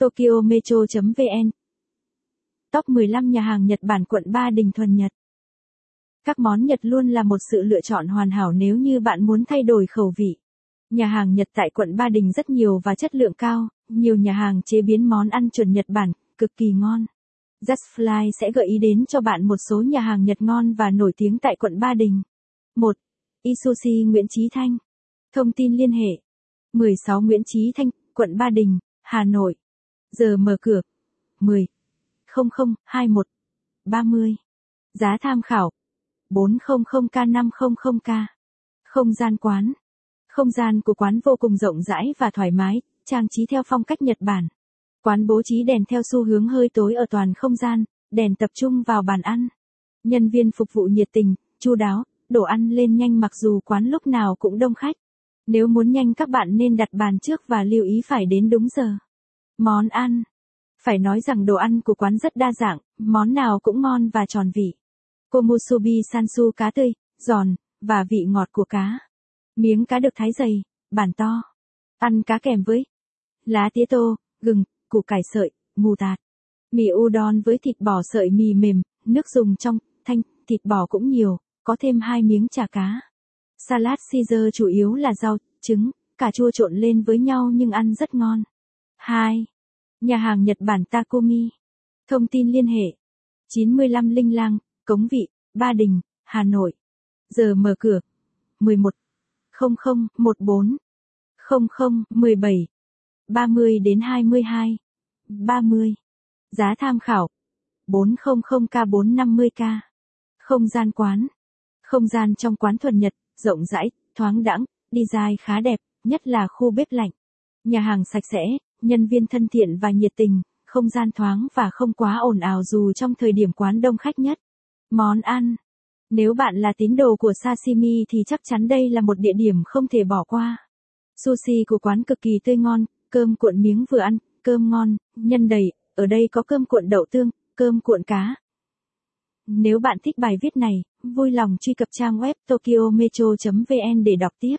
Tokyo Metro.vn Top 15 nhà hàng Nhật Bản quận Ba Đình thuần Nhật Các món Nhật luôn là một sự lựa chọn hoàn hảo nếu như bạn muốn thay đổi khẩu vị. Nhà hàng Nhật tại quận Ba Đình rất nhiều và chất lượng cao, nhiều nhà hàng chế biến món ăn chuẩn Nhật Bản, cực kỳ ngon. Justfly sẽ gợi ý đến cho bạn một số nhà hàng Nhật ngon và nổi tiếng tại quận Ba Đình. 1. Isushi Nguyễn Trí Thanh. Thông tin liên hệ. 16 Nguyễn Trí Thanh, quận Ba Đình, Hà Nội. Giờ mở cửa. 10. 00 21 30. Giá tham khảo. 400k500k. Không gian quán. Không gian của quán vô cùng rộng rãi và thoải mái, trang trí theo phong cách Nhật Bản. Quán bố trí đèn theo xu hướng hơi tối ở toàn không gian, đèn tập trung vào bàn ăn. Nhân viên phục vụ nhiệt tình, chu đáo, đồ ăn lên nhanh mặc dù quán lúc nào cũng đông khách. Nếu muốn nhanh các bạn nên đặt bàn trước và lưu ý phải đến đúng giờ. Món ăn. Phải nói rằng đồ ăn của quán rất đa dạng, món nào cũng ngon và tròn vị. Komusubi sansu cá tươi, giòn, và vị ngọt của cá. Miếng cá được thái dày, bản to. Ăn cá kèm với lá tía tô, gừng, củ cải sợi, mù tạt. Mì udon với thịt bò sợi mì mềm, nước dùng trong, thanh, thịt bò cũng nhiều, có thêm hai miếng chả cá. Salad Caesar chủ yếu là rau, trứng, cà chua trộn lên với nhau nhưng ăn rất ngon. 2. Nhà hàng Nhật Bản Takumi. Thông tin liên hệ. 95 Linh Lang, Cống Vị, Ba Đình, Hà Nội. Giờ mở cửa. 11. 00 14. 00 17. 30 đến 22. 30. Giá tham khảo. 400k450k. Không gian quán. Không gian trong quán thuần Nhật, rộng rãi, thoáng đãng, design khá đẹp, nhất là khu bếp lạnh. Nhà hàng sạch sẽ, nhân viên thân thiện và nhiệt tình, không gian thoáng và không quá ồn ào dù trong thời điểm quán đông khách nhất. Món ăn. Nếu bạn là tín đồ của sashimi thì chắc chắn đây là một địa điểm không thể bỏ qua. Sushi của quán cực kỳ tươi ngon, cơm cuộn miếng vừa ăn, cơm ngon, nhân đầy, ở đây có cơm cuộn đậu tương, cơm cuộn cá. Nếu bạn thích bài viết này, vui lòng truy cập trang web tokyometro.vn để đọc tiếp.